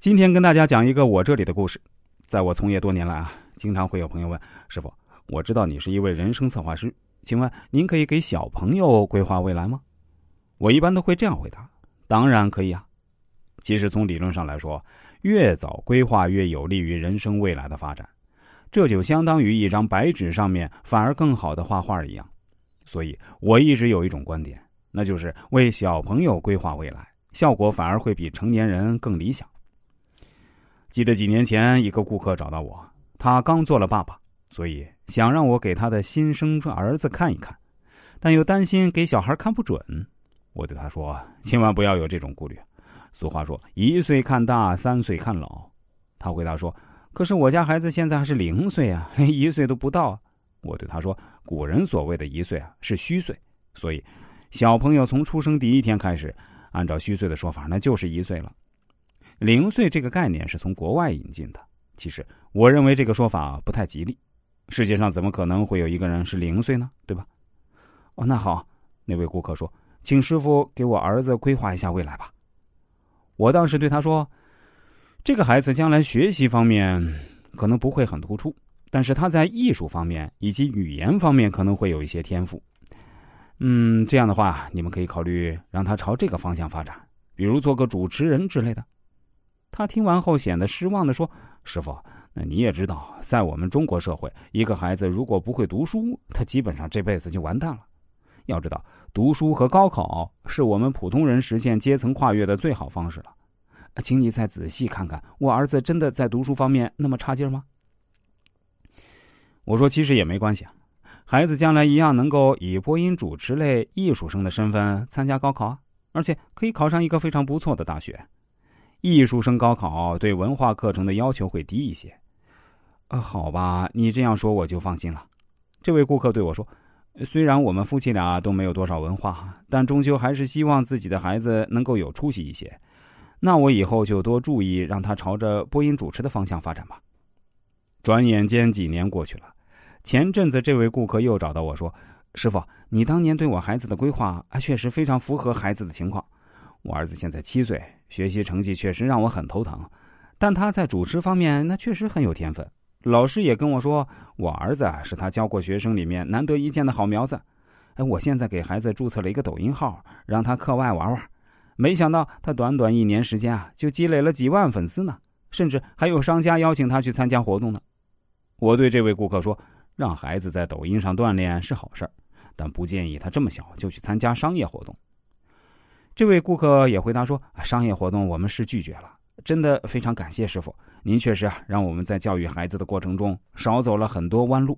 今天跟大家讲一个我这里的故事。在我从业多年来啊，经常会有朋友问师傅：“我知道你是一位人生策划师，请问您可以给小朋友规划未来吗？”我一般都会这样回答：“当然可以啊。”其实从理论上来说，越早规划越有利于人生未来的发展。这就相当于一张白纸上面反而更好的画画一样。所以我一直有一种观点，那就是为小朋友规划未来。效果反而会比成年人更理想。记得几年前，一个顾客找到我，他刚做了爸爸，所以想让我给他的新生儿子看一看，但又担心给小孩看不准。我对他说：“千万不要有这种顾虑。俗话说，一岁看大，三岁看老。”他回答说：“可是我家孩子现在还是零岁啊，连一岁都不到。”我对他说：“古人所谓的一岁啊，是虚岁，所以小朋友从出生第一天开始。”按照虚岁的说法，那就是一岁了。零岁这个概念是从国外引进的。其实，我认为这个说法不太吉利。世界上怎么可能会有一个人是零岁呢？对吧？哦，那好，那位顾客说：“请师傅给我儿子规划一下未来吧。”我当时对他说：“这个孩子将来学习方面可能不会很突出，但是他在艺术方面以及语言方面可能会有一些天赋。”嗯，这样的话，你们可以考虑让他朝这个方向发展，比如做个主持人之类的。他听完后显得失望的说：“师傅，那你也知道，在我们中国社会，一个孩子如果不会读书，他基本上这辈子就完蛋了。要知道，读书和高考是我们普通人实现阶层跨越的最好方式了。请你再仔细看看，我儿子真的在读书方面那么差劲吗？”我说：“其实也没关系啊。”孩子将来一样能够以播音主持类艺术生的身份参加高考啊，而且可以考上一个非常不错的大学。艺术生高考对文化课程的要求会低一些。啊，好吧，你这样说我就放心了。这位顾客对我说：“虽然我们夫妻俩都没有多少文化，但终究还是希望自己的孩子能够有出息一些。那我以后就多注意，让他朝着播音主持的方向发展吧。”转眼间几年过去了。前阵子，这位顾客又找到我说：“师傅，你当年对我孩子的规划啊，确实非常符合孩子的情况。我儿子现在七岁，学习成绩确实让我很头疼，但他在主持方面那确实很有天分。老师也跟我说，我儿子是他教过学生里面难得一见的好苗子。哎，我现在给孩子注册了一个抖音号，让他课外玩玩。没想到他短短一年时间啊，就积累了几万粉丝呢，甚至还有商家邀请他去参加活动呢。我对这位顾客说。”让孩子在抖音上锻炼是好事儿，但不建议他这么小就去参加商业活动。这位顾客也回答说：“商业活动我们是拒绝了，真的非常感谢师傅，您确实啊让我们在教育孩子的过程中少走了很多弯路。”